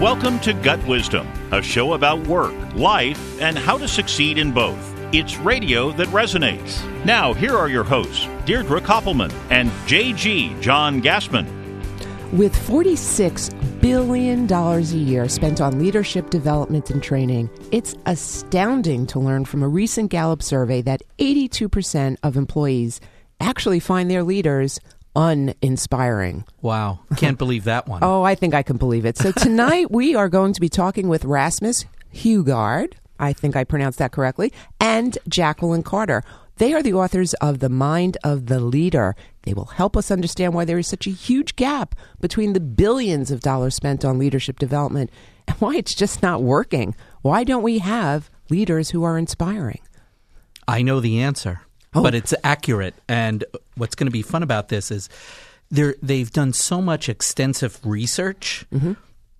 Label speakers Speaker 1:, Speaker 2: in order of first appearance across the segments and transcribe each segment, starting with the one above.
Speaker 1: Welcome to Gut Wisdom, a show about work, life, and how to succeed in both. It's radio that resonates. Now, here are your hosts, Deirdre Koppelman and JG John Gassman.
Speaker 2: With $46 billion a year spent on leadership development and training, it's astounding to learn from a recent Gallup survey that 82% of employees actually find their leaders uninspiring.
Speaker 3: Wow. Can't believe that one.
Speaker 2: Oh, I think I can believe it. So tonight we are going to be talking with Rasmus Hougaard. I think I pronounced that correctly, and Jacqueline Carter. They are the authors of The Mind of the Leader. They will help us understand why there is such a huge gap between the billions of dollars spent on leadership development and why it's just not working. Why don't we have leaders who are inspiring?
Speaker 3: I know the answer,
Speaker 2: Oh.
Speaker 3: but it's accurate. And what's going to be fun about this is they've done so much extensive research.
Speaker 2: Mm-hmm.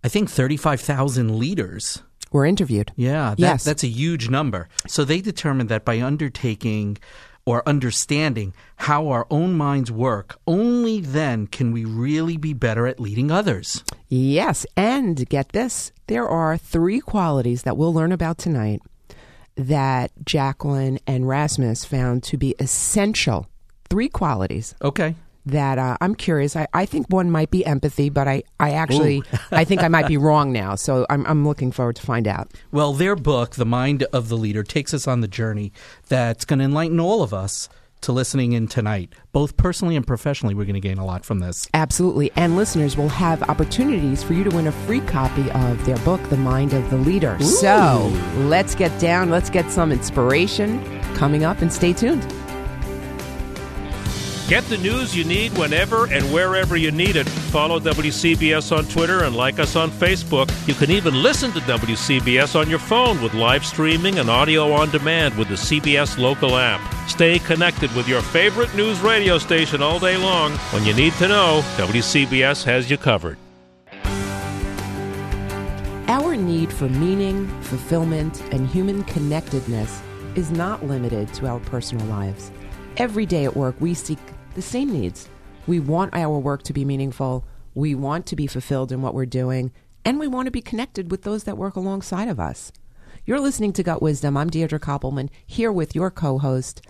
Speaker 3: I think 35,000 leaders.
Speaker 2: We're interviewed.
Speaker 3: Yeah, that,
Speaker 2: Yes.
Speaker 3: that's a huge number. So they determined that by undertaking or understanding how our own minds work, only then can we really be better at leading others.
Speaker 2: Yes, and get this there are three qualities that we'll learn about tonight that Jacqueline and Rasmus found to be essential. Three qualities
Speaker 3: Okay.
Speaker 2: that uh, I'm curious. I, I think one might be empathy, but I, I actually I think I might be wrong now. So I'm, I'm looking forward to find out.
Speaker 3: Well, their book, The Mind of the Leader, takes us on the journey that's going to enlighten all of us to listening in tonight. Both personally and professionally, we're going to gain a lot from this.
Speaker 2: Absolutely. And listeners will have opportunities for you to win a free copy of their book, The Mind of the Leader. So let's get down, let's get some inspiration coming up, and stay tuned.
Speaker 4: Get the news you need whenever and wherever you need it. Follow WCBS on Twitter and like us on Facebook. You can even listen to WCBS on your phone with live streaming and audio on demand with the CBS local app. Stay connected with your favorite news radio station all day long. When you need to know, WCBS has you covered.
Speaker 2: Our need for meaning, fulfillment, and human connectedness is not limited to our personal lives. Every day at work, we seek the same needs. We want our work to be meaningful, we want to be fulfilled in what we're doing, and we want to be connected with those that work alongside of us. You're listening to Gut Wisdom. I'm Deirdre Koppelman, here with your co host,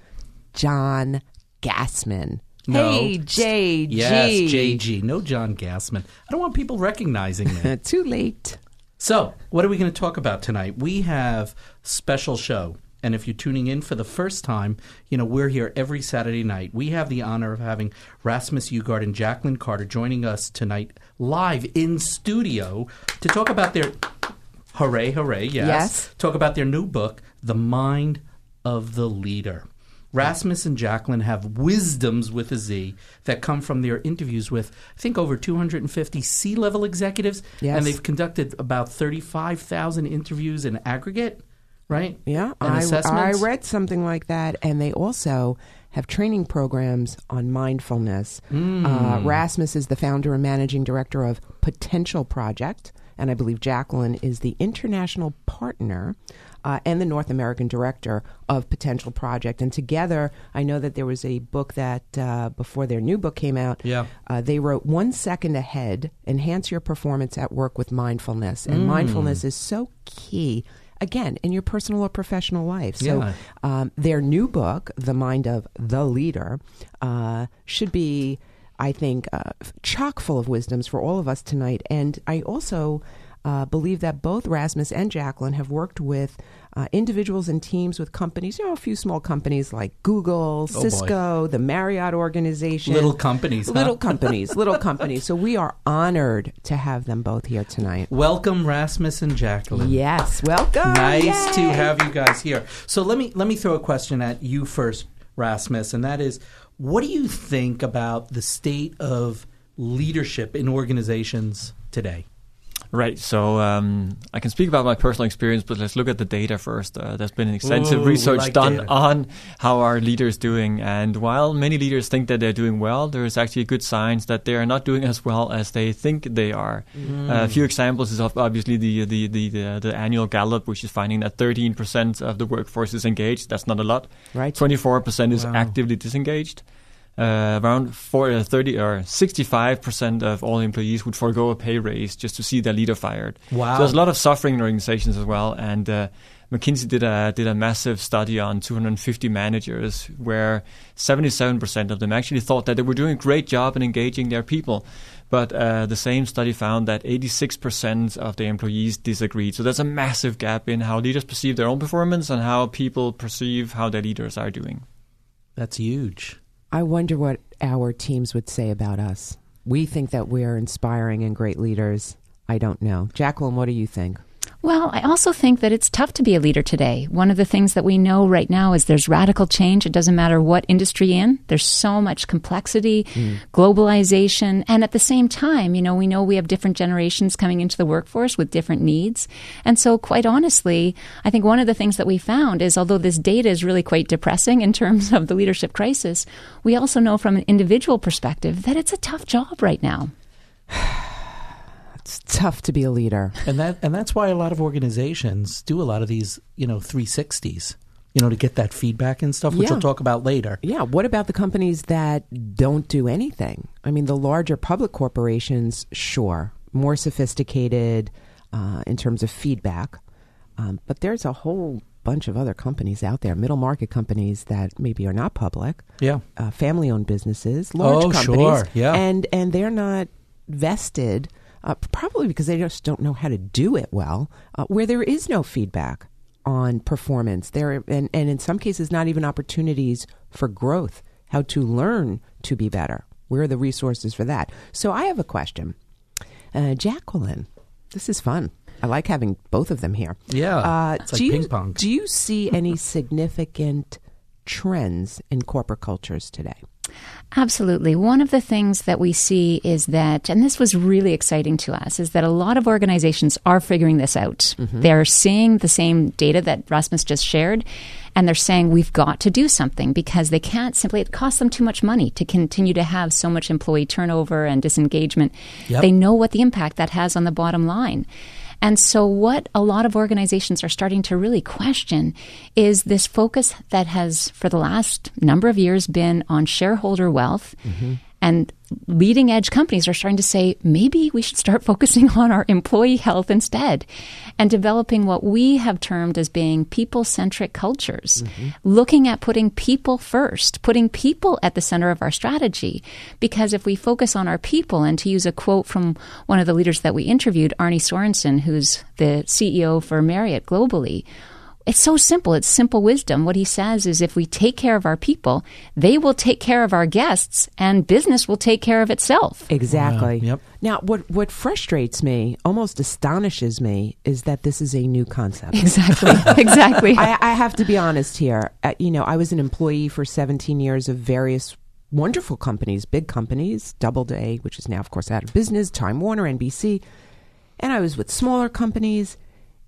Speaker 2: John Gassman.
Speaker 3: No.
Speaker 2: Hey, JG.
Speaker 3: Yes, JG. No John Gassman. I don't want people recognizing me.
Speaker 2: Too late.
Speaker 3: so, what are we going to talk about tonight? We have special show. And if you're tuning in for the first time, you know, we're here every Saturday night. We have the honor of having Rasmus Hougaard and Jacqueline Carter joining us tonight live in studio to talk about their hooray, hooray, yes.
Speaker 2: Yes.
Speaker 3: Talk about their new book, The Mind of the Leader. Rasmus and Jacqueline have wisdoms with a Z that come from their interviews with, I think, over 250 C level executives.
Speaker 2: Yes.
Speaker 3: And they've conducted about 35,000 interviews in aggregate, right?
Speaker 2: Yeah,
Speaker 3: And
Speaker 2: I, I read something like that, and they also have training programs on mindfulness.
Speaker 3: Hmm.
Speaker 2: Uh, Rasmus is the founder and managing director of Potential Project, and I believe Jacqueline is the international partner. Uh, and the North American director of Potential Project. And together, I know that there was a book that uh, before their new book came out,
Speaker 3: Yeah.
Speaker 2: uh, they wrote One Second Ahead Enhance Your Performance at Work with Mindfulness. And mindfulness is so key, again, in your personal or professional life. So
Speaker 3: Yeah.
Speaker 2: um, their new book, The Mind of the Leader, uh, should be, I think, uh, chock full of wisdoms for all of us tonight. And I also uh, believe that both Rasmus and Jacqueline have worked with uh, individuals and teams with companies, you know, a few small companies like Google,
Speaker 3: boy.
Speaker 2: Cisco, the Marriott organization.
Speaker 3: Little companies, huh?
Speaker 2: Little companies, little companies. So we are honored to have them both here tonight.
Speaker 3: Welcome, Rasmus and Jacqueline.
Speaker 2: Yes, welcome.
Speaker 3: Nice to have you guys here. So let me let me throw a question at you first, Rasmus, and that is, what do you think about the state of leadership in organizations today?
Speaker 5: Right. So um, I can speak about my personal experience, but let's look at the data first. Uh, there's been extensive
Speaker 3: Ooh,
Speaker 5: research
Speaker 3: like
Speaker 5: done
Speaker 3: data.
Speaker 5: on how our leaders doing, and while many leaders think that they're doing well, there is actually good signs that they are not doing as well as they think they are.
Speaker 3: Mm.
Speaker 5: Uh, a few examples is of obviously the the, the the the annual Gallup, which is finding that 13% of the workforce is engaged. That's not a lot.
Speaker 2: Right.
Speaker 5: 24% is
Speaker 3: Wow.
Speaker 5: actively disengaged. Uh, around four, uh, 30 or 65% of all employees would forego a pay raise just to see their leader fired.
Speaker 3: Wow.
Speaker 5: So there's a lot of suffering in organizations as well. And uh, McKinsey did a did a massive study on 250 managers, where 77% of them actually thought that they were doing a great job in engaging their people. But uh, the same study found that 86% of the employees disagreed. So there's a massive gap in how leaders perceive their own performance and how people perceive how their leaders are doing.
Speaker 3: That's huge.
Speaker 2: I wonder what our teams would say about us. We think that we're inspiring and great leaders. I don't know. Jacqueline, what do you think?
Speaker 6: Well, I also think that it's tough to be a leader today. One of the things that we know right now is there's radical change. It doesn't matter what industry in. There's so much complexity, mm. globalization, and at the same time, you know, we know we have different generations coming into the workforce with different needs. And so quite honestly, I think one of the things that we found is although this data is really quite depressing in terms of the leadership crisis, we also know from an individual perspective that it's a tough job right now.
Speaker 2: It's tough to be a leader.
Speaker 3: And that and that's why a lot of organizations do a lot of these, you know, 360s, you know, to get that feedback and stuff, which
Speaker 2: yeah.
Speaker 3: we'll talk about later.
Speaker 2: Yeah. What about the companies that don't do anything? I mean, the larger public corporations, sure, more sophisticated uh, in terms of feedback. Um, but there's a whole bunch of other companies out there, middle market companies that maybe are not public.
Speaker 3: Yeah.
Speaker 2: Uh, family owned businesses, large
Speaker 3: oh,
Speaker 2: companies.
Speaker 3: Sure. Yeah.
Speaker 2: And, and they're not vested uh, probably because they just don't know how to do it well, uh, where there is no feedback on performance. There and, and in some cases, not even opportunities for growth, how to learn to be better. Where are the resources for that? So I have a question, uh, Jacqueline. This is fun. I like having both of them here.
Speaker 3: Yeah,
Speaker 2: uh,
Speaker 3: it's like
Speaker 2: do
Speaker 3: ping
Speaker 2: you,
Speaker 3: pong.
Speaker 2: Do you see any significant trends in corporate cultures today?
Speaker 6: Absolutely. One of the things that we see is that, and this was really exciting to us, is that a lot of organizations are figuring this out. Mm-hmm. They're seeing the same data that Rasmus just shared, and they're saying we've got to do something because they can't simply, it costs them too much money to continue to have so much employee turnover and disengagement.
Speaker 3: Yep.
Speaker 6: They know what the impact that has on the bottom line. And so, what a lot of organizations are starting to really question is this focus that has, for the last number of years, been on shareholder wealth. Mm-hmm. And leading edge companies are starting to say maybe we should start focusing on our employee health instead and developing what we have termed as being people centric cultures, mm-hmm. looking at putting people first, putting people at the center of our strategy. Because if we focus on our people, and to use a quote from one of the leaders that we interviewed, Arne Sorenson, who's the CEO for Marriott globally, it's so simple. It's simple wisdom. What he says is if we take care of our people, they will take care of our guests and business will take care of itself.
Speaker 2: Exactly.
Speaker 3: yep.
Speaker 2: Now, what, what frustrates me, almost astonishes me, is that this is a new concept.
Speaker 6: Exactly. exactly.
Speaker 2: I, I, have to be honest here. Uh, you know, I was an employee for 17 years of various wonderful companies, big companies, Doubleday, which is now, of course, out of business, Time Warner, NBC. And I was with smaller companies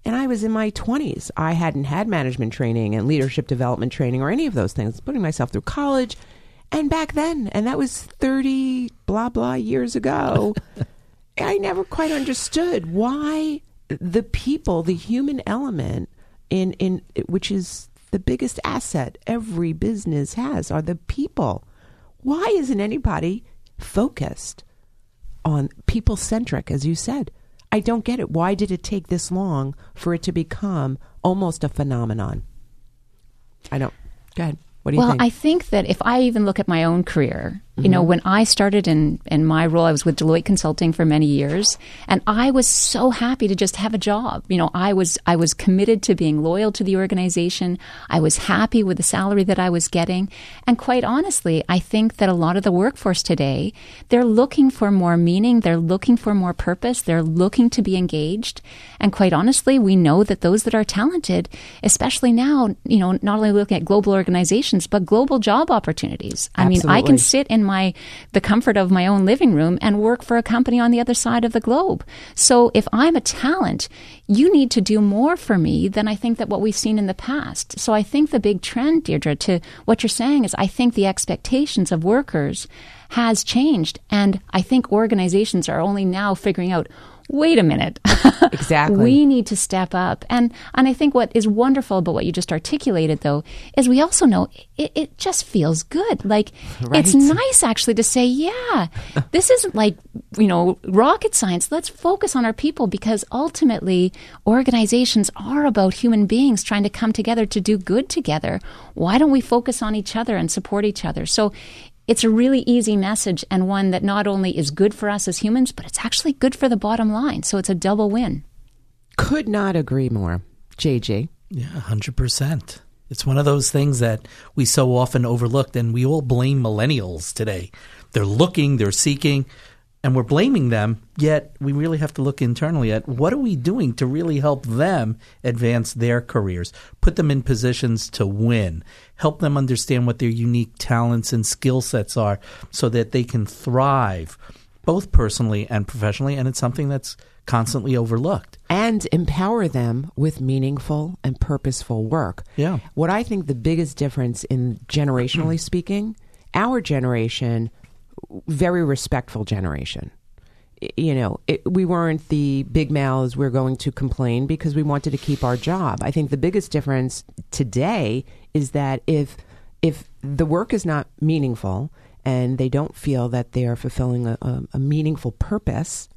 Speaker 2: and I was in my 20s. I hadn't had management training and leadership development training or any of those things, putting myself through college. And back then, and that was 30 blah blah years ago, I never quite understood why the people, the human element in in which is the biggest asset every business has are the people. Why isn't anybody focused on people centric as you said? I don't get it. Why did it take this long for it to become almost a phenomenon? I don't. Go ahead. What do you
Speaker 6: well,
Speaker 2: think?
Speaker 6: I think that if I even look at my own career, you know,
Speaker 2: Mm-hmm.
Speaker 6: when I started in, in my role, I was with Deloitte Consulting for many years, and I was so happy to just have a job. You know, I was I was committed to being loyal to the organization. I was happy with the salary that I was getting, and quite honestly, I think that a lot of the workforce today they're looking for more meaning, they're looking for more purpose, they're looking to be engaged, and quite honestly, we know that those that are talented, especially now, you know, not only looking at global organizations but global job opportunities. I mean, I can sit in my the comfort of my own living room and work for a company on the other side of the globe. So if I'm a talent, you need to do more for me than I think that what we've seen in the past. So I think the big trend, Deirdre, to what you're saying is I think the expectations of workers has changed. And I think organizations are only now figuring out wait a minute.
Speaker 2: Exactly.
Speaker 6: we need to step up. And and I think what is wonderful about what you just articulated though is we also know it, it just feels good. Like it's nice actually to say, yeah, this isn't like, you know, rocket science. Let's focus on our people because ultimately organizations are about human beings trying to come together to do good together. Why don't we focus on each other and support each other? So it's a really easy message and one that not only is good for us as humans, but it's actually good for the bottom line. So it's a double win.
Speaker 2: Could not agree more. JJ.
Speaker 3: Yeah, 100%. It's one of those things that we so often overlooked, and we all blame millennials today. They're looking, they're seeking, and we're blaming them, yet we really have to look internally at what are we doing to really help them advance their careers, put them in positions to win, help them understand what their unique talents and skill sets are so that they can thrive both personally and professionally, and it's something that's constantly overlooked.
Speaker 2: and empower them with meaningful and purposeful work.
Speaker 3: Yeah.
Speaker 2: What I think the biggest difference in generationally speaking, our generation, very respectful generation. You know, it, we weren't the big mouths we're going to complain because we wanted to keep our job. I think the biggest difference today is that if if the work is not meaningful and they don't feel that they are fulfilling a, a, a meaningful purpose,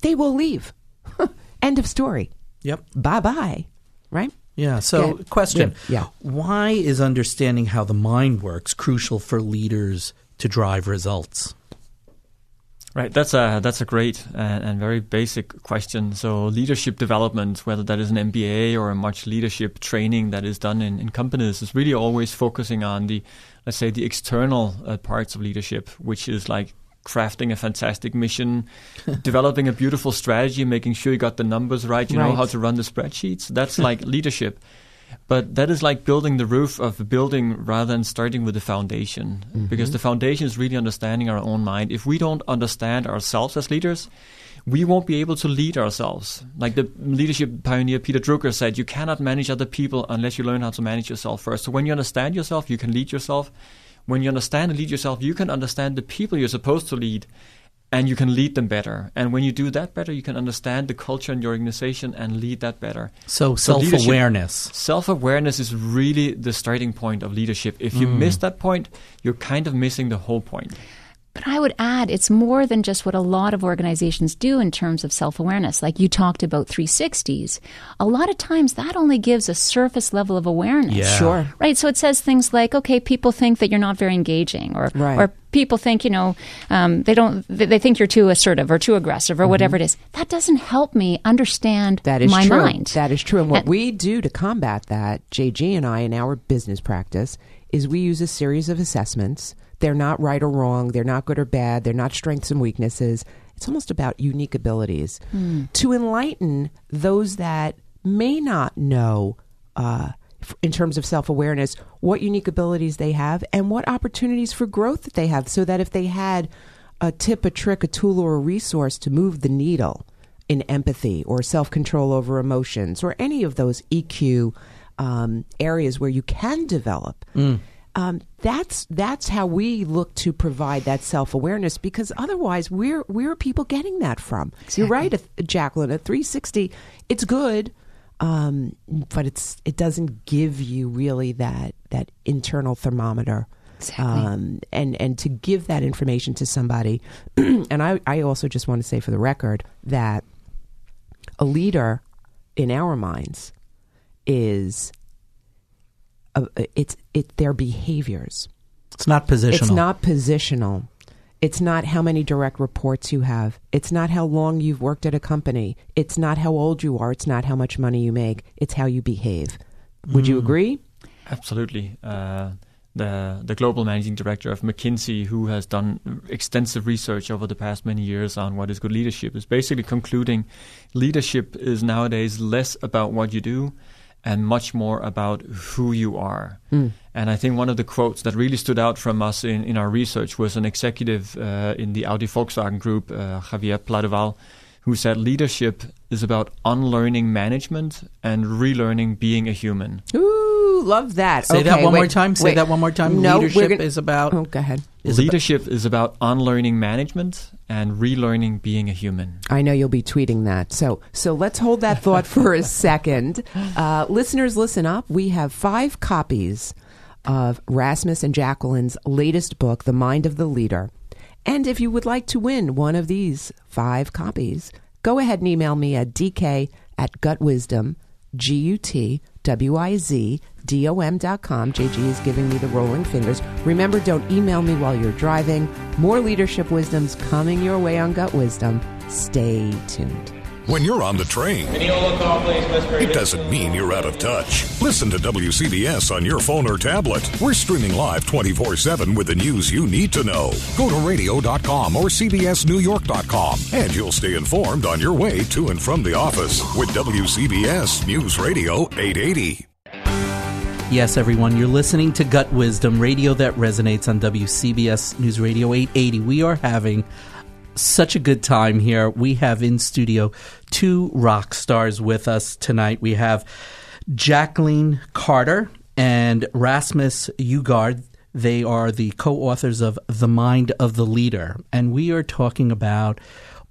Speaker 2: they will leave. End of story.
Speaker 3: Yep.
Speaker 2: Bye bye. Right?
Speaker 3: Yeah. So,
Speaker 2: Yeah.
Speaker 3: question.
Speaker 2: Yeah. Yeah.
Speaker 3: Why is understanding how the mind works crucial for leaders to drive results?
Speaker 5: Right, that's a that's a great and, and very basic question. So leadership development, whether that is an MBA or a much leadership training that is done in, in companies, is really always focusing on the let's say the external uh, parts of leadership, which is like crafting a fantastic mission, developing a beautiful strategy, making sure you got the numbers right, you know how to run the spreadsheets. That's like leadership. But that is like building the roof of a building rather than starting with the foundation. Mm-hmm. Because the foundation is really understanding our own mind. If we don't understand ourselves as leaders, we won't be able to lead ourselves. Like the leadership pioneer Peter Drucker said, you cannot manage other people unless you learn how to manage yourself first. So when you understand yourself, you can lead yourself. When you understand and lead yourself, you can understand the people you're supposed to lead and you can lead them better. And when you do that better, you can understand the culture in your organization and lead that better.
Speaker 3: So,
Speaker 5: So
Speaker 3: self awareness.
Speaker 5: Self awareness is really the starting point of leadership. If you mm. miss that point, you're kind of missing the whole point.
Speaker 6: But I would add, it's more than just what a lot of organizations do in terms of self awareness. Like you talked about 360s. A lot of times that only gives a surface level of awareness.
Speaker 3: Yeah.
Speaker 2: Sure.
Speaker 6: Right. So it says things like, okay, people think that you're not very engaging, or,
Speaker 2: Right.
Speaker 6: or people think, you know, um, they don't, they, they think you're too assertive or too aggressive or whatever it is. That doesn't help me understand
Speaker 2: That is
Speaker 6: my
Speaker 2: true.
Speaker 6: mind.
Speaker 2: That is true. And what
Speaker 6: And-
Speaker 2: we do to combat that, JG and I, in our business practice, is we use a series of assessments. They're not right or wrong. They're not good or bad. They're not strengths and weaknesses. It's almost about unique abilities to enlighten those that may not know, uh, f- in terms of self awareness, what unique abilities they have and what opportunities for growth that they have, so that if they had a tip, a trick, a tool, or a resource to move the needle in empathy or self control over emotions or any of those EQ um, areas where you can develop. Um, that's that's how we look to provide that self awareness because otherwise where where are people getting that from? You're right, Jacqueline. A 360, it's good, um, but it's it doesn't give you really that that internal thermometer.
Speaker 6: Exactly.
Speaker 2: Um, and and to give that information to somebody, and I I also just want to say for the record that a leader in our minds is uh, it's it their behaviors.
Speaker 3: It's not positional.
Speaker 2: It's not positional. It's not how many direct reports you have. It's not how long you've worked at a company. It's not how old you are. It's not how much money you make. It's how you behave. Would you agree?
Speaker 5: Absolutely. Uh, the the global managing director of McKinsey, who has done extensive research over the past many years on what is good leadership, is basically concluding leadership is nowadays less about what you do and much more about who you are. And I think one of the quotes that really stood out from us in, in our research was an executive uh, in the Audi Volkswagen group, uh, Javier Pladeval, who said leadership is about unlearning management and relearning being a human.
Speaker 2: Ooh, love that.
Speaker 3: Say that
Speaker 2: Okay,
Speaker 3: one
Speaker 2: wait,
Speaker 3: more time. Say
Speaker 2: wait.
Speaker 3: that one more time.
Speaker 2: No,
Speaker 3: Leadership
Speaker 2: gonna,
Speaker 3: is about.
Speaker 2: Oh, go ahead.
Speaker 3: Is
Speaker 5: Leadership is about unlearning management and relearning being a human.
Speaker 2: I know you'll be tweeting that. So, so let's hold that thought for a second. Uh, listeners, listen up. We have five copies of Rasmus and Jacqueline's latest book, The Mind of the Leader. And if you would like to win one of these five copies, go ahead and email me at dk at gutwisdom, G-U-T-W-I-Z-D-O-M dot com. JG is giving me the rolling fingers. Remember, don't email me while you're driving. More leadership wisdoms coming your way on Gut Wisdom. Stay tuned.
Speaker 7: When you're on the train, it doesn't mean you're out of touch. Listen to WCBS on your phone or tablet. We're streaming live 24 7 with the news you need to know. Go to radio.com or CBSNewYork.com and you'll stay informed on your way to and from the office with WCBS News Radio 880.
Speaker 3: Yes, everyone, you're listening to Gut Wisdom, radio that resonates on WCBS News Radio 880. We are having such a good time here. We have in studio two rock stars with us tonight. We have Jacqueline Carter and Rasmus Hougaard. They are the co authors of The Mind of the Leader. And we are talking about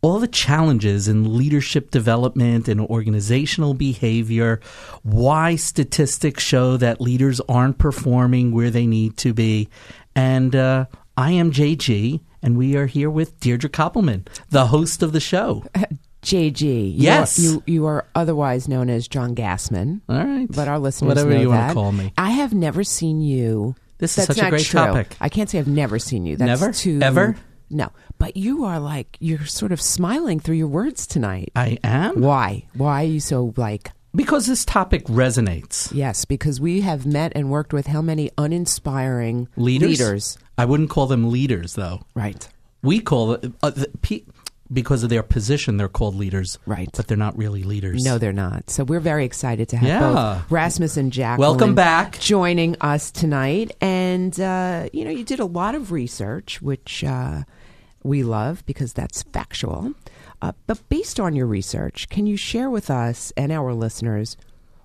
Speaker 3: all the challenges in leadership development and organizational behavior, why statistics show that leaders aren't performing where they need to be. And uh, I am JG, and we are here with Deirdre Koppelman, the host of the show.
Speaker 2: JG. you
Speaker 3: Yes.
Speaker 2: are- You, you are otherwise known as John Gassman.
Speaker 3: All right.
Speaker 2: But our listeners
Speaker 3: Whatever
Speaker 2: know
Speaker 3: you
Speaker 2: that.
Speaker 3: want to call me.
Speaker 2: I have never seen you.
Speaker 3: This is
Speaker 2: That's
Speaker 3: such a great
Speaker 2: true.
Speaker 3: topic.
Speaker 2: I can't say I've never seen you. That's
Speaker 3: Never?
Speaker 2: Too,
Speaker 3: Ever?
Speaker 2: No. But you are like you're sort of smiling through your words tonight.
Speaker 3: I am?
Speaker 2: Why? Why are you so like?
Speaker 3: Because this topic resonates.
Speaker 2: Yes, because we have met and worked with how many uninspiring
Speaker 3: Leaders?
Speaker 2: leaders.
Speaker 3: I wouldn't call them leaders, though.
Speaker 2: Right.
Speaker 3: We call uh, the, pe- because of their position, they're called leaders.
Speaker 2: Right.
Speaker 3: But they're not really leaders.
Speaker 2: No, they're not. So we're very excited to have
Speaker 3: Yeah.
Speaker 2: both Rasmus and Jack.
Speaker 3: Welcome back.
Speaker 2: joining us tonight. And uh, you know, you did a lot of research, which uh, we love because that's factual. Uh, but based on your research, can you share with us and our listeners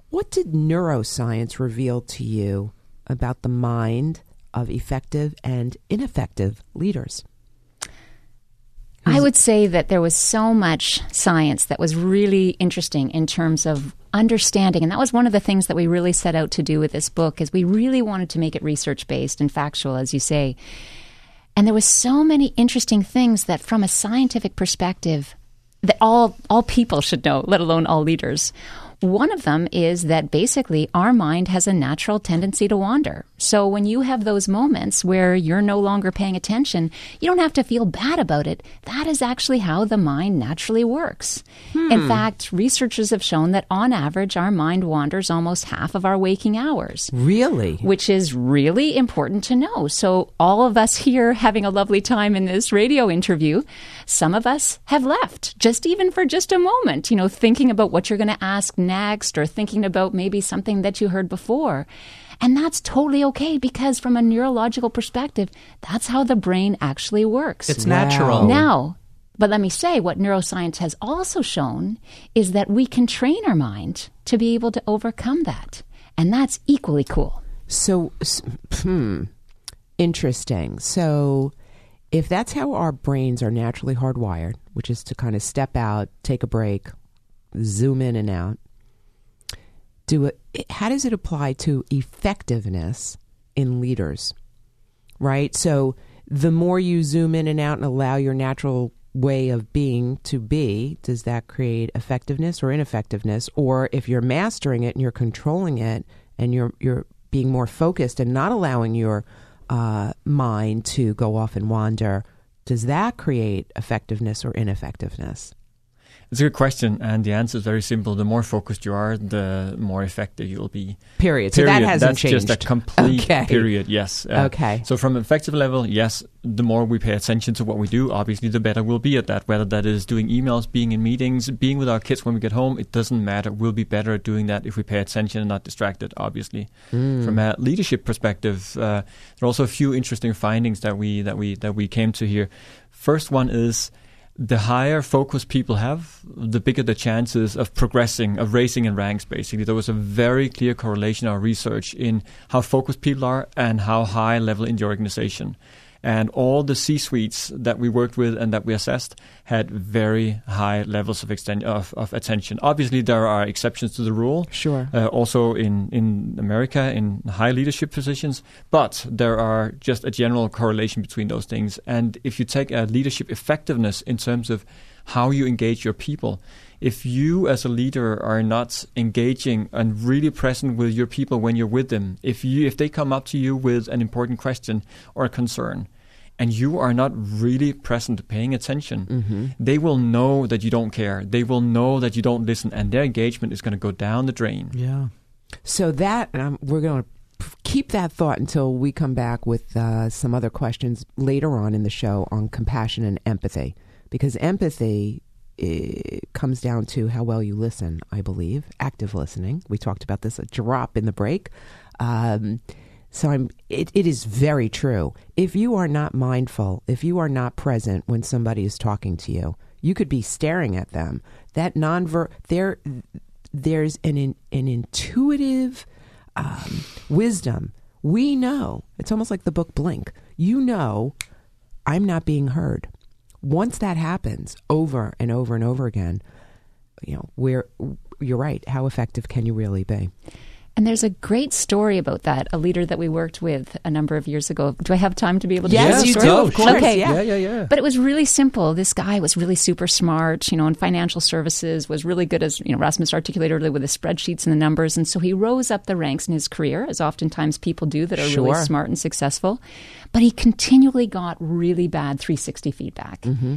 Speaker 2: what did neuroscience reveal to you about the mind of effective and ineffective leaders?
Speaker 6: I would say that there was so much science that was really interesting in terms of understanding and that was one of the things that we really set out to do with this book is we really wanted to make it research based and factual as you say. And there was so many interesting things that from a scientific perspective that all all people should know, let alone all leaders. One of them is that basically our mind has a natural tendency to wander. So when you have those moments where you're no longer paying attention, you don't have to feel bad about it. That is actually how the mind naturally works. In hmm. fact, researchers have shown that on average our mind wanders almost half of our waking hours
Speaker 2: Really?
Speaker 6: which is really important to know. So, all of us here having a lovely time in this radio interview, some of us have left just even for just a moment, you know, thinking about what you're going to ask next or thinking about maybe something that you heard before. And that's totally okay because, from a neurological perspective, that's how the brain actually works.
Speaker 3: It's natural.
Speaker 6: Now, but let me say what neuroscience has also shown is that we can train our mind to be able to overcome that. And that's equally cool.
Speaker 2: So, hmm, interesting. So, if that's how our brains are naturally hardwired, which is to kind of step out, take a break, zoom in and out, do it. How does it apply to effectiveness in leaders? Right. So, the more you zoom in and out and allow your natural way of being to be, does that create effectiveness or ineffectiveness? Or if you're mastering it and you're controlling it and you're you're being more focused and not allowing your uh, mind to go off and wander, does that create effectiveness or ineffectiveness?
Speaker 5: It's a good question, and the answer is very simple. The more focused you are, the more effective you'll be.
Speaker 2: Period. So that hasn't
Speaker 5: That's
Speaker 2: changed.
Speaker 5: just a complete
Speaker 2: Okay.
Speaker 5: period. Yes. Uh,
Speaker 2: Okay.
Speaker 5: So from an effective level, yes, the more we pay attention to what we do, obviously, the better we'll be at that. Whether that is doing emails, being in meetings, being with our kids when we get home, it doesn't matter. We'll be better at doing that if we pay attention and not distracted. Obviously, from a leadership perspective, uh, there are also a few interesting findings that we that we that we came to here. First one is the higher focus people have, the bigger the chances of progressing, of raising in ranks, basically. There was a very clear correlation in our research in how focused people are and how high level in the organization. And all the C suites that we worked with and that we assessed had very high levels of, exten- of, of attention. Obviously, there are exceptions to the rule.
Speaker 2: Sure.
Speaker 5: Uh, also in, in America, in high leadership positions, but there are just a general correlation between those things. And if you take a leadership effectiveness in terms of how you engage your people, if you as a leader are not engaging and really present with your people when you're with them, if you if they come up to you with an important question or a concern, and you are not really present, paying attention,
Speaker 2: Mm-hmm.
Speaker 5: they will know that you don't care. They will know that you don't listen, and their engagement is going to go down the drain.
Speaker 3: Yeah.
Speaker 2: So that um, we're going to keep that thought until we come back with uh, some other questions later on in the show on compassion and empathy, because empathy eh, comes down to how well you listen. I believe active listening. We talked about this a drop in the break. Um, so I'm. It, it is very true. If you are not mindful, if you are not present when somebody is talking to you, you could be staring at them. That nonver there, there's an an intuitive um, wisdom. We know it's almost like the book Blink. You know, I'm not being heard. Once that happens over and over and over again, you know, where you're right. How effective can you really be?
Speaker 6: And there's a great story about that. A leader that we worked with a number of years ago. Do I have time to be able to
Speaker 2: Yes, you
Speaker 6: story?
Speaker 2: do, of course,
Speaker 6: Okay.
Speaker 2: yeah.
Speaker 3: Yeah, yeah, yeah.
Speaker 6: But it was really simple. This guy was really super smart, you know, in financial services, was really good as, you know, Rasmus articulated earlier with the spreadsheets and the numbers. And so he rose up the ranks in his career, as oftentimes people do that are really smart and successful. But he continually got really bad 360 feedback. Mm-hmm.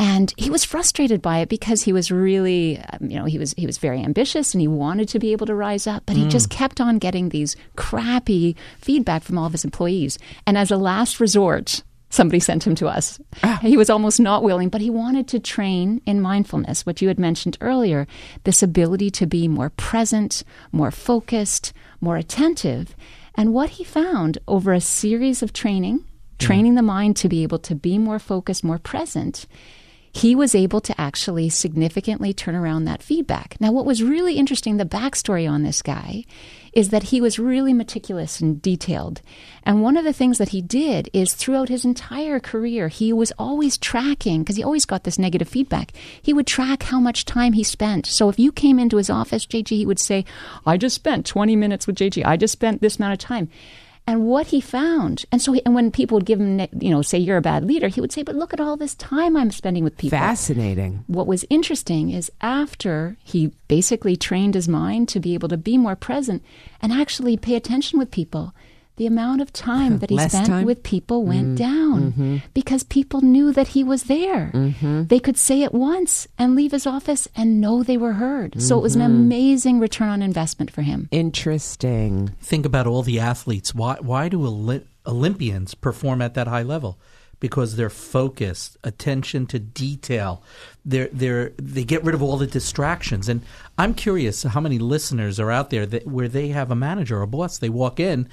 Speaker 6: And he was frustrated by it because he was really, um, you know, he was he was very ambitious and he wanted to be able to rise up, but he just mm. kept on getting these crappy feedback from all of his employees. And as a last resort, somebody sent him to us. Ah. He was almost not willing, but he wanted to train in mindfulness, what you had mentioned earlier, this ability to be more present, more focused, more attentive. And what he found over a series of training, mm. training the mind to be able to be more focused, more present, he was able to actually significantly turn around that feedback. Now, what was really interesting, the backstory on this guy, is that he was really meticulous and detailed. And one of the things that he did is throughout his entire career, he was always tracking, because he always got this negative feedback. He would track how much time he spent. So if you came into his office, JG, he would say, I just spent 20 minutes with JG. I just spent this amount of time. And what he found, and so, he, and when people would give him, you know, say you're a bad leader, he would say, "But look at all this time I'm spending with people."
Speaker 2: Fascinating.
Speaker 6: What was interesting is after he basically trained his mind to be able to be more present and actually pay attention with people, the amount of time that he
Speaker 2: Less
Speaker 6: spent
Speaker 2: time?
Speaker 6: with people went mm-hmm. down mm-hmm. because people knew that he was there. Mm-hmm. They could say it once and leave his office and know they were heard. So it was an amazing return on investment for him.
Speaker 2: Interesting.
Speaker 3: Think about all the athletes. Why why do Oli- Olympians perform at that high level? Because they're focused, attention to detail. They're they're they get rid of all the distractions. And I'm curious how many listeners are out there that where they have a manager or a boss. They walk in.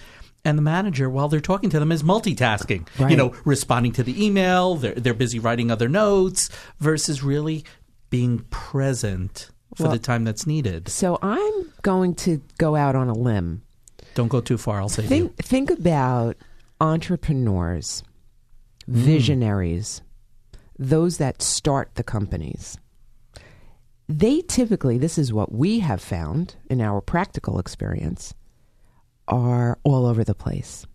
Speaker 3: And the manager, while they're talking to them, is multitasking.
Speaker 2: Right.
Speaker 3: You know, responding to the email. They're they're busy writing other notes versus really being present for
Speaker 2: Well-
Speaker 3: the time that's needed.
Speaker 2: So I'm going to go out on a limb.
Speaker 3: Don't go too far. I'll save you.
Speaker 2: Think think about entrepreneurs, hmm. visionaries, those that start the companies. They typically, this is what we have found in our practical experience, are all over the place.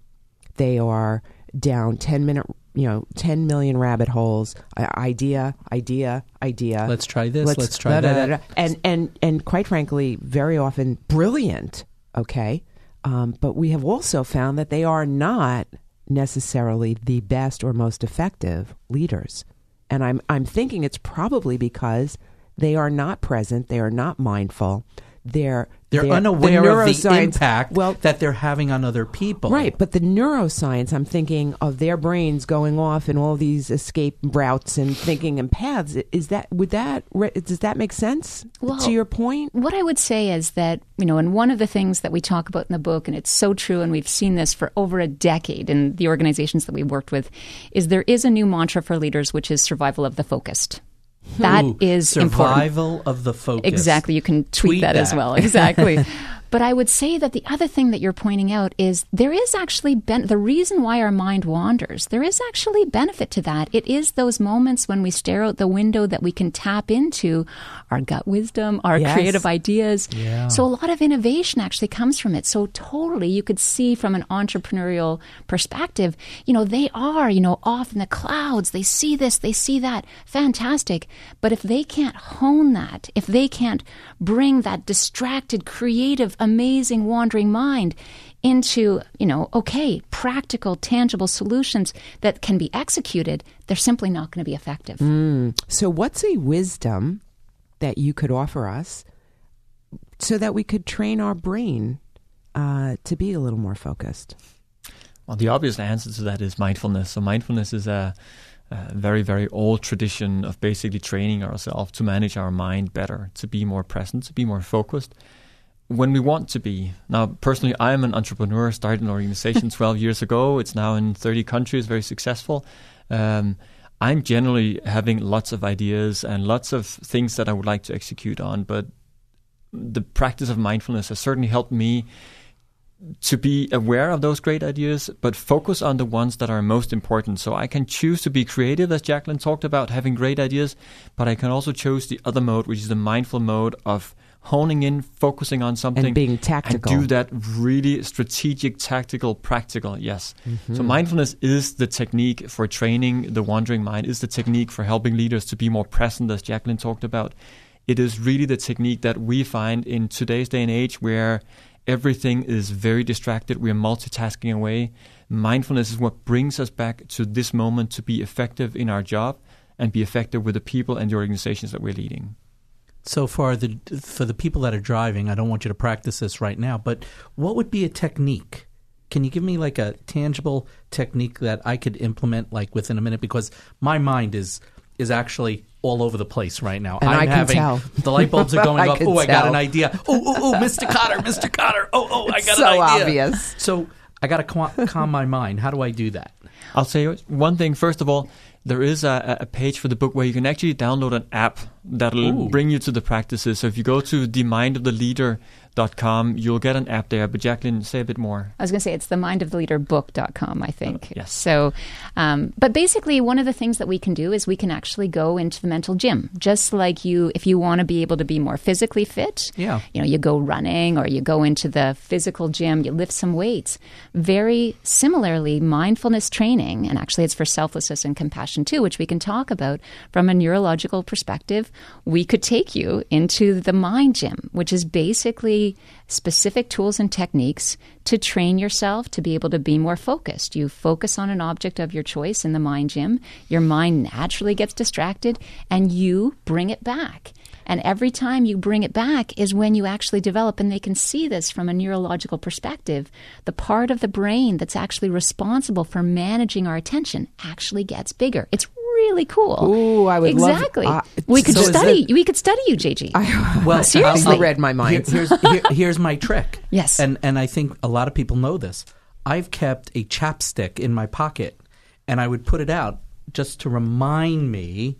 Speaker 2: They are down 10 minute, you know, 10 million rabbit holes, idea, idea, idea.
Speaker 3: Let's try this, let's try
Speaker 2: da, da,
Speaker 3: that.
Speaker 2: da, da. And, and, and quite frankly, very often brilliant, okay? Um, but we have also found that they are not necessarily the best or most effective leaders. And I'm, I'm thinking it's probably because they are not present, they are not mindful, they're,
Speaker 3: They're,
Speaker 2: the
Speaker 3: unaware of the impact
Speaker 2: Well,
Speaker 3: that they're having on other people.
Speaker 2: Right, but the neuroscience, I'm thinking of their brains going off in all these escape routes and thinking and paths. Is that would that does that make sense
Speaker 6: Well,
Speaker 2: to your point?
Speaker 6: What I would say is that, you know, and one of the things that we talk about in the book, and it's so true, and we've seen this for over a decade in the organizations that we've worked with, is there is a new mantra for leaders, which is survival of the focused. That
Speaker 3: Ooh,
Speaker 6: is important.
Speaker 3: survival of the focus.
Speaker 6: Exactly. You can tweet,
Speaker 3: Tweet
Speaker 6: that, as well. Exactly. But I would say that the other thing that you're pointing out is there is actually ben- the reason why our mind wanders. There is actually benefit to that. It is those moments when we stare out the window that we can tap into our gut wisdom, our
Speaker 2: Yes.
Speaker 6: creative ideas.
Speaker 3: Yeah.
Speaker 6: So a lot of innovation actually comes from it. So totally, you could see from an entrepreneurial perspective, you know, they are, you know, off in the clouds. They see this, they see that. Fantastic. But if they can't hone that, if they can't bring that distracted, creative, amazing, wandering mind into, you know, okay, practical, tangible solutions that can be executed, they're simply not going to be effective.
Speaker 2: So, what's a wisdom that you could offer us so that we could train our brain uh, to be a little more focused?
Speaker 5: Well, the obvious answer to that is mindfulness. So mindfulness is a, a very, very old tradition of basically training ourselves to manage our mind better, to be more present, to be more focused. When we want to be. Now, personally, I am an entrepreneur, started an organization 12 years ago. It's now in 30 countries, very successful. Um, I'm generally having lots of ideas and lots of things that I would like to execute on, but the practice of mindfulness has certainly helped me to be aware of those great ideas, but focus on the ones that are most important. So I can choose to be creative, as Jacqueline talked about, having great ideas, but I can also choose the other mode, which is the mindful mode of honing in, focusing on something, and
Speaker 2: being tactical.
Speaker 5: and do that really strategic, tactical, practical. Yes. So mm-hmm. mindfulness is the technique for training the wandering mind. Is the technique for helping leaders to be more present, as Jacqueline talked about. It is really the technique that we find in today's day and age where everything is very distracted. We are multitasking away. Mindfulness is what brings us back to this moment to be effective in our job and be effective with the people and the organizations that we're leading.
Speaker 3: So far the for the people that are driving, I don't want you to practice this right now, but what would be a technique? Can you give me like a tangible technique that I could implement like within a minute? Because my mind is is actually all over the place right now.
Speaker 2: And
Speaker 3: I'm
Speaker 2: I can
Speaker 3: having
Speaker 2: tell.
Speaker 3: the light bulbs are going up. Oh, I got an idea. Oh, oh, oh, Mr. Kotter, Mr. Kotter. Oh, oh, I got
Speaker 2: so
Speaker 3: an idea.
Speaker 2: obvious.
Speaker 3: So I got to calm, calm my mind. How do I do that?
Speaker 5: I'll say one thing first of all. There is a, a page for the book where you can actually download an app that'll
Speaker 3: Ooh.
Speaker 5: bring you to the practices. So if you go to themindoftheleader.com, you'll get an app there. But Jacqueline, say a bit more.
Speaker 6: I was going to say it's the mindoftheleaderbook.com, I think.
Speaker 5: Oh, yes.
Speaker 6: So, um, but basically, one of the things that we can do is we can actually go into the mental gym. Just like you, if you want to be able to be more physically fit,
Speaker 3: Yeah.
Speaker 6: you know, you go running or you go into the physical gym, you lift some weights. Very similarly, mindfulness training, and actually it's for selflessness and compassion too, which we can talk about from a neurological perspective. We could take you into the mind gym, which is basically specific tools and techniques to train yourself to be able to be more focused. You focus on an object of your choice in the mind gym, your mind naturally gets distracted, and you bring it back. And every time you bring it back is when you actually develop, and they can see this from a neurological perspective. The part of the brain that's actually responsible for managing our attention actually gets bigger. It's really cool.
Speaker 2: Ooh, I would love-
Speaker 6: exactly.
Speaker 2: uh,
Speaker 6: we could
Speaker 2: so
Speaker 6: study.
Speaker 2: it-
Speaker 6: we could study you, JG.
Speaker 3: Well,
Speaker 6: Seriously.
Speaker 2: You read my mind.
Speaker 3: Here- here's, here- here's my trick.
Speaker 6: Yes.
Speaker 3: And and I think a lot of people know this. I've kept a chapstick in my pocket, and I would put it out just to remind me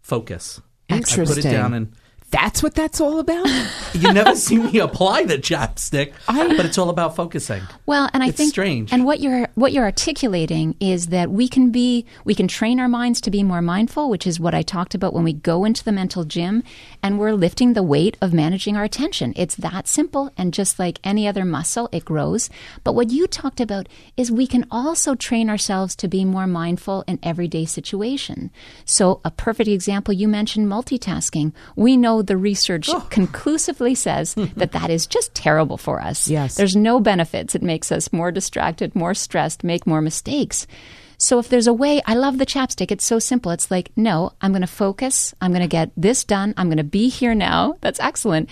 Speaker 3: focus. I put it down, and
Speaker 2: That's what that's all about?
Speaker 3: you never see me apply the chapstick,
Speaker 2: I-
Speaker 3: but it's all about focusing.
Speaker 6: Well, and I
Speaker 3: It's
Speaker 6: think
Speaker 3: strange.
Speaker 6: And what you're what you're articulating is that we can be we can train our minds to be more mindful, which is what I talked about when we go into the mental gym and we're lifting the weight of managing our attention. It's that simple and just like any other muscle, it grows. But what you talked about is we can also train ourselves to be more mindful in everyday situation. So a perfect example you mentioned multitasking. We know the research
Speaker 3: Oh.
Speaker 6: conclusively says that that is just terrible for us.
Speaker 2: Yes.
Speaker 6: There's no benefits. It makes us more distracted, more stressed, make more mistakes. So if there's a way, I love the chapstick. It's so simple. It's like, no, I'm going to focus. I'm going to get this done. I'm going to be here now. That's excellent.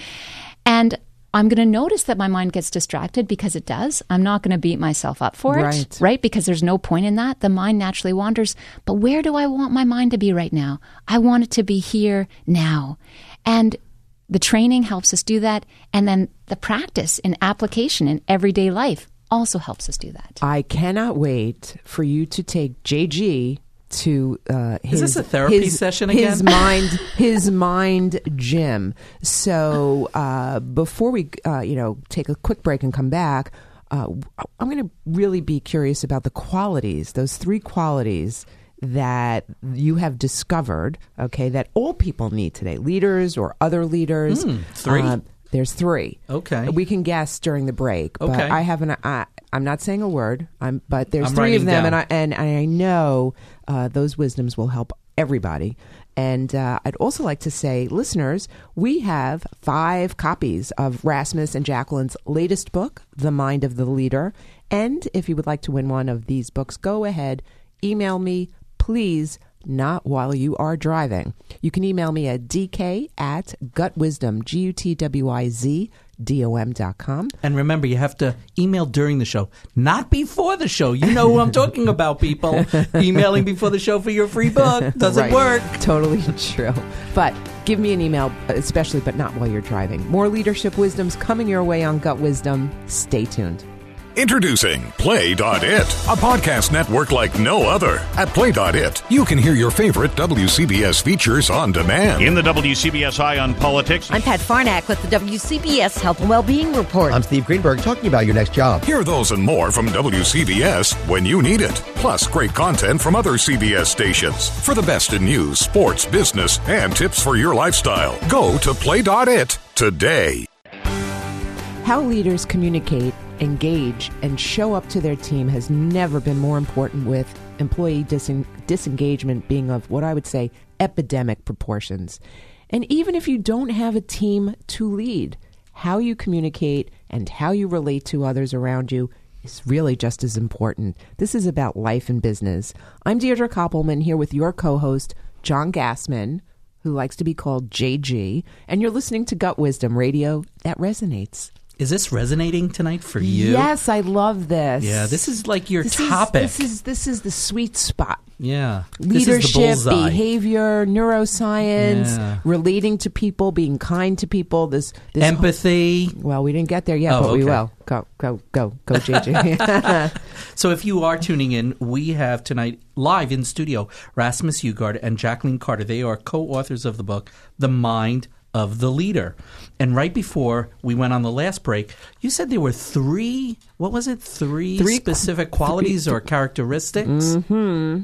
Speaker 6: And I'm going to notice that my mind gets distracted because it does. I'm not going to beat myself up for it,
Speaker 2: Right.
Speaker 6: right? Because there's no point in that. The mind naturally wanders. But where do I want my mind to be right now? I want it to be here now. And the training helps us do that. And then the practice in application in everyday life also helps us do that.
Speaker 2: I cannot wait for you to take JG to uh, his,
Speaker 3: this a therapy
Speaker 2: his-
Speaker 3: session
Speaker 2: His mind, his mind gym. So uh, before we, uh, you know, take a quick break and come back, uh, I'm going to really be curious about the qualities, those three qualities that you have discovered. Okay, that all people need today, leaders or other leaders.
Speaker 3: Hmm, three?
Speaker 2: Uh, there's three.
Speaker 3: Okay.
Speaker 2: we can guess during the break. But
Speaker 3: Okay.
Speaker 2: I haven't. I, I'm not saying a word. I'm, but there's
Speaker 3: I'm
Speaker 2: three of them,
Speaker 3: down.
Speaker 2: and I and I know uh, those wisdoms will help everybody. And uh, I'd also like to say, listeners, we have five copies of Rasmus and Jacqueline's latest book, The Mind of the Leader. And if you would like to win one of these books, go ahead, email me, please. Not while you are driving. You can email me at dk at gutwisdom, G U T W I Z D O M dot com.
Speaker 3: And remember, you have to email during the show, not before the show. You know who I'm talking about, people. Emailing before the show for your free book doesn't
Speaker 2: Right.
Speaker 3: work.
Speaker 2: Totally true. But give me an email, especially, but not while you're driving. More leadership wisdoms coming your way on Gut Wisdom. Stay tuned.
Speaker 7: Introducing Play.it, a podcast network like no other. At Play.it, you can hear your favorite WCBS features on demand.
Speaker 1: In the WCBS Eye on Politics,
Speaker 8: I'm Pat Farnack with the WCBS Health and Wellbeing Report.
Speaker 9: I'm Steve Greenberg talking about your next job.
Speaker 7: Hear those and more from WCBS when you need it. Plus, great content from other CBS stations. For the best in news, sports, business, and tips for your lifestyle, go to Play.it today.
Speaker 2: How leaders communicate, engage, and show up to their team has never been more important with employee disen- disengagement being of what I would say epidemic proportions. And even if you don't have a team to lead, how you communicate and how you relate to others around you is really just as important. This is about life and business. I'm Deirdre Koppelman here with your co host, John Gassman, who likes to be called JG, and you're listening to Gut Wisdom Radio that resonates.
Speaker 3: Is this resonating tonight for you?
Speaker 2: Yes, I love this.
Speaker 3: Yeah, this is like your
Speaker 2: This
Speaker 3: topic.
Speaker 2: Is, this is this is the sweet spot.
Speaker 3: yeah. This is the
Speaker 2: Leadership, behavior, neuroscience,
Speaker 3: Yeah.
Speaker 2: relating to people, being kind to people. This, this
Speaker 3: Empathy.
Speaker 2: well, we didn't get there yet,
Speaker 3: Oh,
Speaker 2: but we will. Go, go, go, go, JJ.
Speaker 3: So if you are tuning in, we have tonight live in studio Rasmus Hougaard and Jacqueline Carter. They are co-authors of the book The Mind of the Leader. And right before we went on the last break, you said there were three, what was it? Three,
Speaker 2: Three-
Speaker 3: specific qualities or characteristics mm-hmm.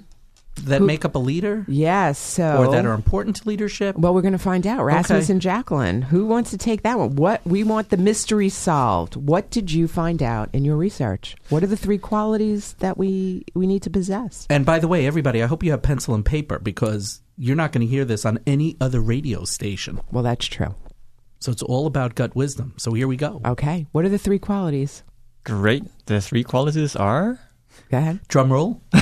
Speaker 3: That make up a leader
Speaker 2: yes. So,
Speaker 3: or that are important to leadership?
Speaker 2: well, we're going to find out. Rasmus
Speaker 3: Okay.
Speaker 2: and Jacqueline. Who wants to take that one? What we want the mystery solved. What did you find out in your research? What are the three qualities that we we need to possess?
Speaker 3: And by the way, everybody, I hope you have pencil and paper because you're not going to hear this on any other radio station.
Speaker 2: Well, that's true.
Speaker 3: So it's all about gut wisdom. So here we go.
Speaker 2: Okay. What are the three qualities?
Speaker 5: Great. The three qualities are.
Speaker 2: Go ahead.
Speaker 3: Drum roll.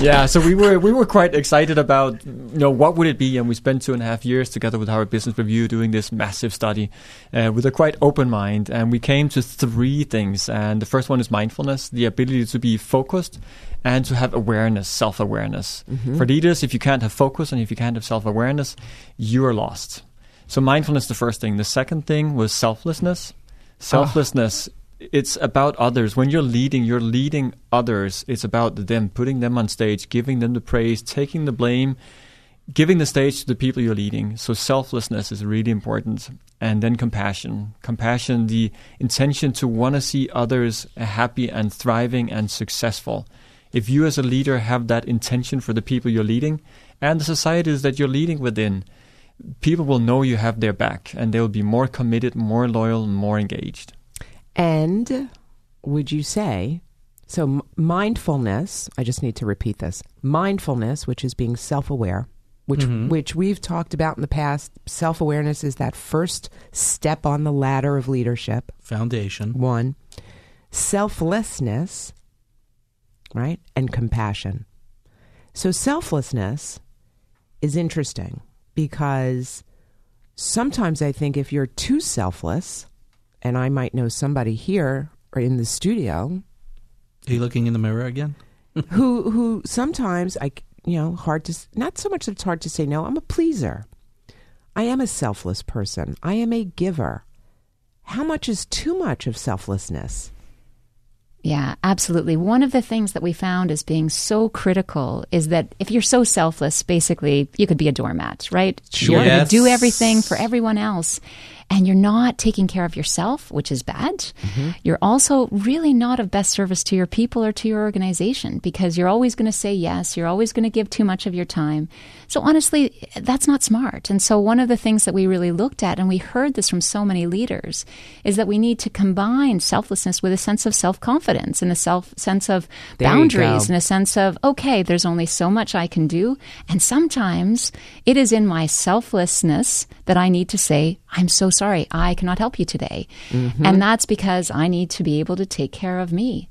Speaker 5: Yeah, so we were we were quite excited about you know what would it be, and we spent two and a half years together with our business review doing this massive study uh, with a quite open mind, and we came to three things. And the first one is mindfulness, the ability to be focused and to have awareness, self awareness. For leaders, if you can't have focus and if you can't have self awareness, you are lost. So mindfulness, the first thing. The second thing was selflessness. Selflessness. It's about others. When you're leading, you're leading others. It's about them, putting them on stage, giving them the praise, taking the blame, giving the stage to the people you're leading. So selflessness is really important. And then compassion. Compassion, the intention to want to see others happy and thriving and successful. If you as a leader have that intention for the people you're leading and the societies that you're leading within, people will know you have their back and they'll be more committed, more loyal, more engaged.
Speaker 2: And would you say so? Mindfulness. I just need to repeat this. Mindfulness, which is being self-aware, which mm-hmm. which we've talked about in the past. Self-awareness is that first step on the ladder of leadership.
Speaker 3: Foundation.
Speaker 2: One, selflessness, right, and compassion. So selflessness is interesting because sometimes I think if you're too selfless, and I might know somebody here or in the studio
Speaker 3: Are you looking in the mirror again?
Speaker 2: who who sometimes I you know hard to not so much that it's hard to say no. I'm a pleaser. I am a selfless person. I am a giver. How much is too much of selflessness?
Speaker 6: Yeah, absolutely. One of the things that we found as being so critical is that if you're so selfless, basically, you could be a doormat, right?
Speaker 3: Sure.
Speaker 6: You're going to do everything for everyone else. And you're not taking care of yourself, which is bad. Mm-hmm. You're also really not of best service to your people or to your organization because you're always going to say yes. You're always going to give too much of your time. So honestly, that's not smart. And so one of the things that we really looked at, and we heard this from so many leaders, is that we need to combine selflessness with a sense of self confidence and a self sense of
Speaker 2: There
Speaker 6: boundaries and a sense of okay, there's only so much I can do, and sometimes it is in my selflessness that I need to say, I'm so sorry, I cannot help you today,
Speaker 2: Mm-hmm.
Speaker 6: and that's because I need to be able to take care of me.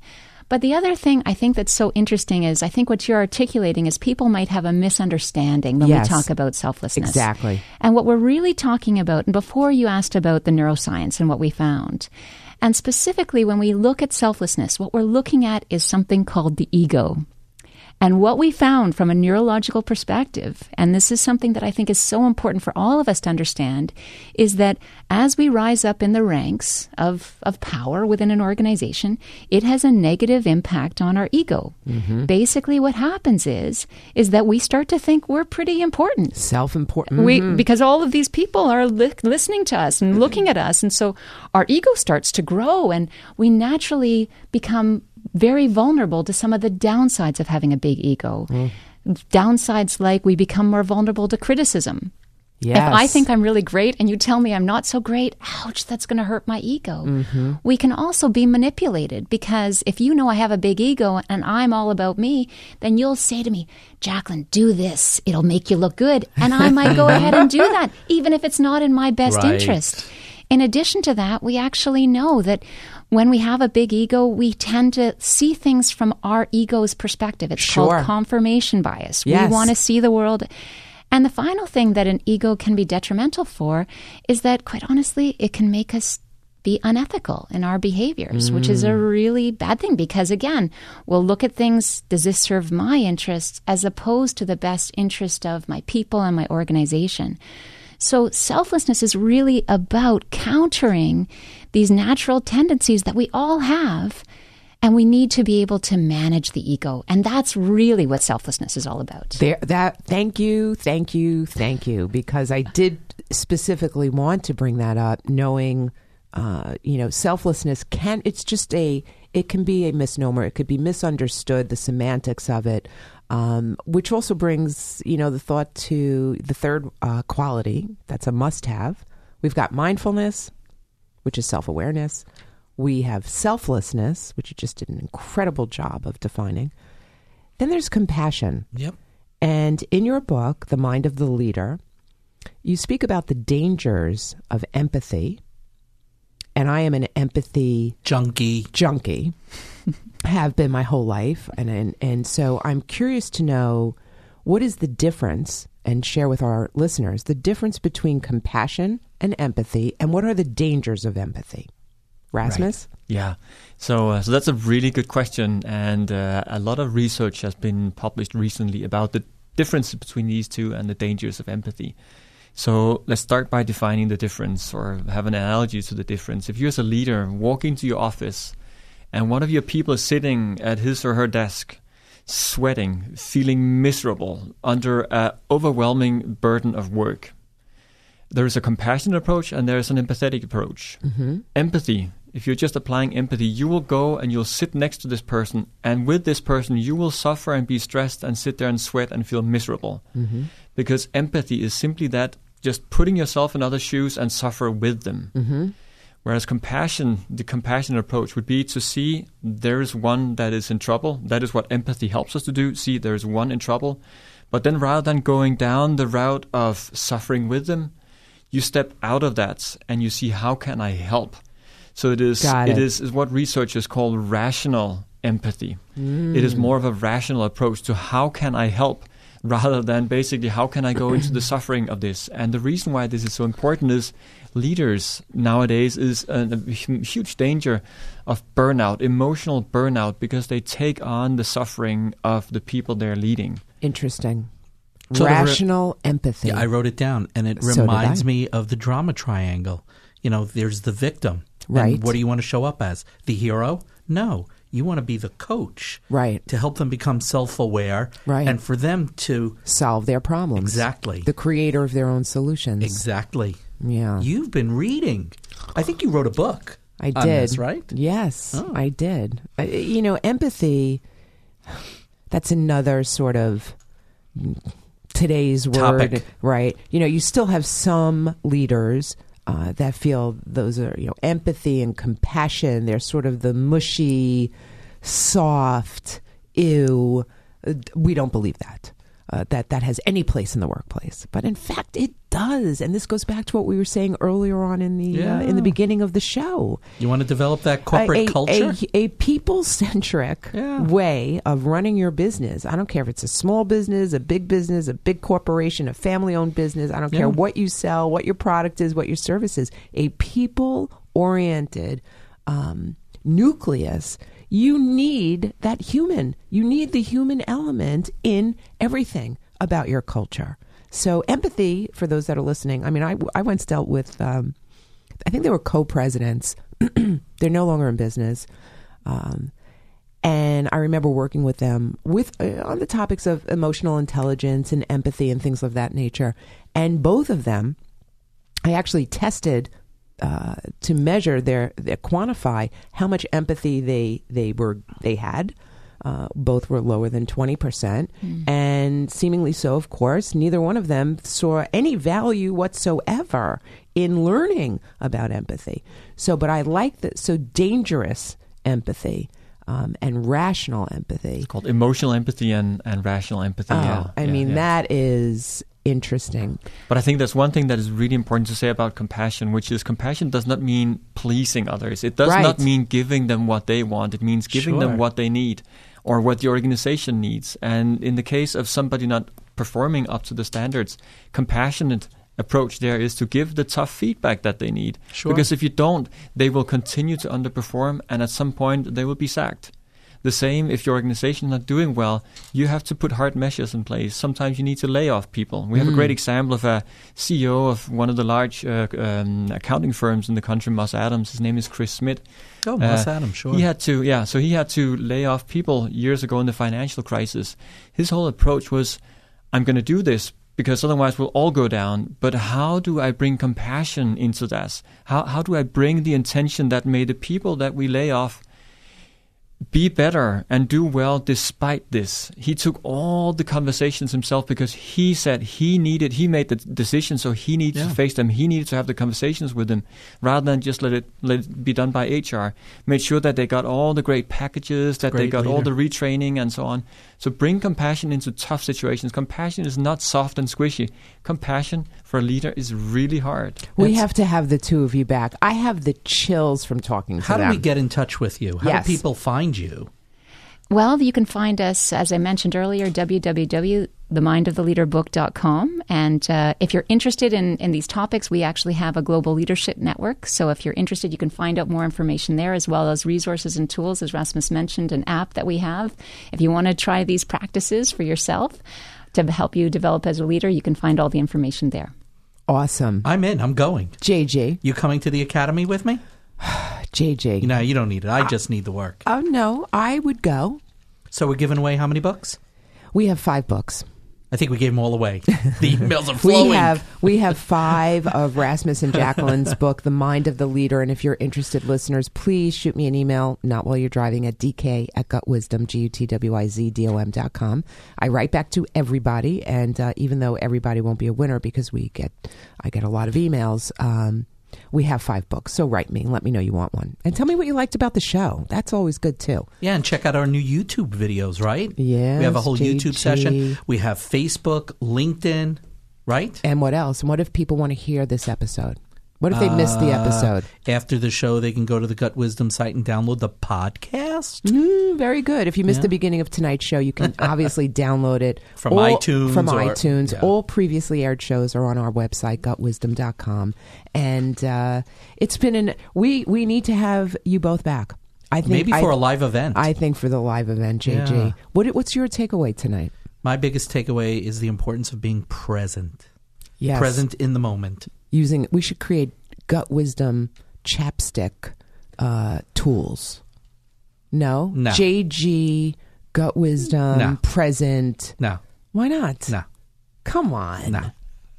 Speaker 6: But the other thing I think that's so interesting is I think what you're articulating is people might have a misunderstanding when
Speaker 2: Yes.
Speaker 6: we talk about selflessness.
Speaker 2: Exactly.
Speaker 6: And what we're really talking about, and before you asked about the neuroscience and what we found, and specifically when we look at selflessness, what we're looking at is something called the ego. And what we found from a neurological perspective, and this is something that I think is so important for all of us to understand, is that as we rise up in the ranks of, of power within an organization, it has a negative impact on our ego. Mm-hmm. Basically, what happens is is that we start to think we're pretty important.
Speaker 2: Self important.
Speaker 6: We mm-hmm. because all of these people are li- listening to us and looking at us, and so our ego starts to grow, and we naturally become very vulnerable to some of the downsides of having a big ego. Downsides like we become more vulnerable to criticism.
Speaker 2: yes.
Speaker 6: If I think I'm really great and you tell me I'm not so great, ouch, that's going to hurt my ego.
Speaker 2: Mm-hmm.
Speaker 6: We can also be manipulated because if you know I have a big ego and I'm all about me, then you'll say to me, Jacqueline, do this. It'll make you look good. And I might go ahead and do that, even if it's not in my best
Speaker 3: Right.
Speaker 6: interest. In addition to that, we actually know that when we have a big ego, we tend to see things from our ego's perspective. It's
Speaker 2: Sure.
Speaker 6: called confirmation bias.
Speaker 2: Yes.
Speaker 6: We want to see the world. And the final thing that an ego can be detrimental for is that, quite honestly, it can make us be unethical in our behaviors, which is a mm. really bad thing because, again, we'll look at things does this serve my interests as opposed to the best interest of my people and my organization? So, selflessness is really about countering these natural tendencies that we all have. And we need to be able to manage the ego. And that's really what selflessness is all about.
Speaker 2: There, that. Thank you, thank you, thank you. Because I did specifically want to bring that up, knowing, uh, you know, selflessness can. It's just a. It can be a misnomer. It could be misunderstood. The semantics of it, um, which also brings, you know, the thought to the third uh, quality. That's a must-have. We've got mindfulness, which is self-awareness. We have selflessness, which you just did an incredible job of defining. Then there's compassion.
Speaker 3: Yep.
Speaker 2: And in your book, The Mind of the Leader, you speak about the dangers of empathy. And I am an empathy
Speaker 3: Junkie.
Speaker 2: junkie, have been my whole life. And, and, and so I'm curious to know what is the difference, and share with our listeners the difference between compassion and empathy, and what are the dangers of empathy? Rasmus?
Speaker 5: Yeah, so uh, so that's a really good question, and uh, a lot of research has been published recently about the difference between these two and the dangers of empathy. So let's start by defining the difference, or have an analogy to the difference. If you, as a leader, walk into your office, and one of your people is sitting at his or her desk, sweating, feeling miserable under an overwhelming burden of work. There is a compassionate approach and there is an empathetic approach. Mm-hmm. Empathy, if you're just applying empathy, you will go and you'll sit next to this person, and with this person, you will suffer and be stressed and sit there and sweat and feel miserable. Mm-hmm. Because empathy is simply that just putting yourself in other shoes and suffer with them. Mm-hmm. Whereas compassion, the compassionate approach would be to see there is one that is in trouble. That is what empathy helps us to do. See there is one in trouble. But then rather than going down the route of suffering with them, you step out of that and you see how can I help. So it is it.
Speaker 2: it
Speaker 5: is, is what researchers call rational empathy. It is mm. more of a rational approach to how can I help rather than basically how can I go into the suffering of this. And the reason why this is so important is leaders nowadays is a, a huge danger of burnout, emotional burnout, because they take on the suffering of the people they're leading.
Speaker 2: Interesting.
Speaker 3: So the re-
Speaker 2: Rational empathy.
Speaker 3: Yeah, I wrote it down, and it
Speaker 2: So
Speaker 3: reminds
Speaker 2: I.
Speaker 3: me of the drama triangle. You know, there's the victim. And
Speaker 2: Right.
Speaker 3: what do you want to show up as? The hero? No. You want to be the coach,
Speaker 2: Right.
Speaker 3: To help them become self-aware,
Speaker 2: Right.
Speaker 3: And for them to
Speaker 2: Solve their problems.
Speaker 3: exactly,
Speaker 2: The creator of their own solutions.
Speaker 3: exactly.
Speaker 2: Yeah.
Speaker 3: You've been reading. I think you wrote a book.
Speaker 2: I
Speaker 3: on
Speaker 2: did.
Speaker 3: this, right?
Speaker 2: Yes,
Speaker 3: Oh.
Speaker 2: I did. I, you know, empathy. That's another sort of today's word,
Speaker 3: Topic.
Speaker 2: right? You know, you still have some leaders uh, that feel those are you know empathy and compassion. They're sort of the mushy, soft, ew. Uh, We don't believe that. Uh, that that has any place in the workplace, but in fact it does, and this goes back to what we were saying earlier on in the uh, in the beginning of the show
Speaker 3: You want to develop that corporate
Speaker 2: a,
Speaker 3: culture.
Speaker 2: A, a people centric
Speaker 3: Yeah.
Speaker 2: way of running your business. I don't care if it's a small business, a big business, a big corporation, a family owned business. I don't
Speaker 3: Yeah.
Speaker 2: care what you sell, what your product is, what your service is. A people oriented um, nucleus. You need that human. You need the human element in everything about your culture. So, empathy, for those that are listening, I mean, I, I once dealt with. Um, I think they were co-presidents. They're no longer in business, um, and I remember working with them with uh, on the topics of emotional intelligence and empathy and things of that nature. And both of them, I actually tested uh, to measure their, their quantify how much empathy they they were they had. Uh, both were lower than 20%. And seemingly so, of course, neither one of them saw any value whatsoever in learning about empathy. So, but I like that. So, dangerous empathy um, and rational empathy.
Speaker 5: called emotional empathy and, and rational empathy.
Speaker 2: Oh,
Speaker 5: yeah,
Speaker 2: I
Speaker 5: yeah,
Speaker 2: mean,
Speaker 5: yeah.
Speaker 2: that is interesting.
Speaker 5: But I think that's one thing that is really important to say about compassion, which is compassion does not mean pleasing others. It does
Speaker 2: Right.
Speaker 5: not mean giving them what they want. It means giving
Speaker 3: Sure.
Speaker 5: them what they need or what the organization needs. And in the case of somebody not performing up to the standards, compassionate approach there is to give the tough feedback that they need.
Speaker 3: Sure.
Speaker 5: Because if you don't, they will continue to underperform and at some point they will be sacked. The same if your organization is not doing well, you have to put hard measures in place. Sometimes you need to lay off people. We have a great example of a CEO of one of the large uh, um, accounting firms in the country, Moss Adams. His name is Chris Smith.
Speaker 3: oh, Moss
Speaker 5: Uh,
Speaker 3: Adams, sure.
Speaker 5: He had to, yeah, so he had to lay off people years ago in the financial crisis. His whole approach was, I'm going to do this because otherwise we'll all go down. But how do I bring compassion into that? How, how do I bring the intention that may the people that we lay off be better and do well despite this. He took all the conversations himself because he said he needed, he made the decision, so he needed
Speaker 3: Yeah.
Speaker 5: to face them. He needed to have the conversations with them rather than just let it, let it be done by HR. Made sure that they got all the great packages, that they
Speaker 3: Great
Speaker 5: got all the retraining and so on. So bring compassion into tough situations. Compassion is not soft and squishy. Compassion for a leader is really hard.
Speaker 2: We
Speaker 3: It's-
Speaker 2: have to have the two of you back. I have the chills from talking to
Speaker 3: How do we get in touch with you? How
Speaker 2: Yes.
Speaker 3: do people find you?
Speaker 6: Well, you can find us, as I mentioned earlier, www.themindoftheleaderbook.com. And uh, if you're interested in, in these topics, we actually have a global leadership network. So if you're interested, you can find out more information there, as well as resources and tools, as Rasmus mentioned, an app that we have. If you want to try these practices for yourself to help you develop as a leader, you can find all the information there.
Speaker 2: awesome.
Speaker 3: I'm in. I'm going.
Speaker 2: JJ.
Speaker 3: You coming to the academy with me?
Speaker 2: JJ.
Speaker 3: No, you don't need it. I just need the work.
Speaker 2: oh, no, I would go.
Speaker 3: So we're giving away how many books?
Speaker 2: We have five books.
Speaker 3: I think we gave them all away. The emails are flowing.
Speaker 2: We have we have five of Rasmus and Jacqueline's book, The Mind of the Leader. And if you're interested, listeners, please shoot me an email, not while you're driving, at dk at gutwisdom, G-U-T-W-I-Z-D-O-M dot com. I write back to everybody, and uh, even though everybody won't be a winner because we get I get a lot of emails, um, we have five books. So write me and let me know you want one. And tell me what you liked about the show. That's always good, too.
Speaker 3: Yeah, and check out our new YouTube videos, right?
Speaker 2: Yeah.
Speaker 3: We have a whole YouTube session. We have Facebook, LinkedIn, right?
Speaker 2: And what else? And what if people want to hear this episode? What if they missed the
Speaker 3: Uh,
Speaker 2: episode?
Speaker 3: After the show, they can go to the Gut Wisdom site and download the podcast.
Speaker 2: Mm, very good. If you missed
Speaker 3: Yeah.
Speaker 2: the beginning of tonight's show, you can obviously download it
Speaker 3: From iTunes
Speaker 2: From
Speaker 3: or-
Speaker 2: iTunes.
Speaker 3: yeah.
Speaker 2: All previously aired shows are on our website, gutwisdom.com. And uh, it's been an we we need to have you both back. I think
Speaker 3: Maybe
Speaker 2: I-
Speaker 3: for a live event.
Speaker 2: I think for the live event, JG.
Speaker 3: Yeah.
Speaker 2: What what's your takeaway tonight?
Speaker 3: My biggest takeaway is the importance of being present.
Speaker 2: Yes.
Speaker 3: Present in the moment.
Speaker 2: Using we should create gut wisdom chapstick uh, tools. No.
Speaker 3: No.
Speaker 2: JG, gut wisdom,
Speaker 3: No.
Speaker 2: present.
Speaker 3: No.
Speaker 2: Why not?
Speaker 3: No.
Speaker 2: Come on.
Speaker 3: No.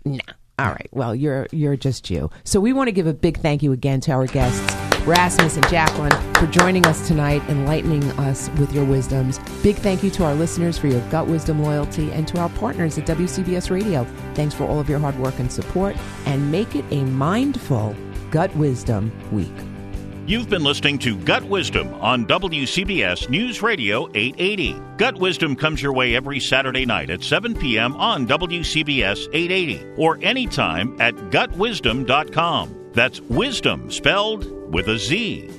Speaker 2: Nah. All right. Well, you're you're just you. So we want to give a big thank you again to our guests, Rasmus and Jacqueline, for joining us tonight, enlightening us with your wisdoms. Big thank you to our listeners for your gut wisdom loyalty, and to our partners at WCBS Radio. Thanks for all of your hard work and support, and make it a mindful gut wisdom week.
Speaker 1: You've been listening to Gut Wisdom on WCBS News Radio 880. Gut Wisdom comes your way every Saturday night at 7 p.m. on WCBS 880 or anytime at gutwisdom.com. That's wisdom spelled with a Z.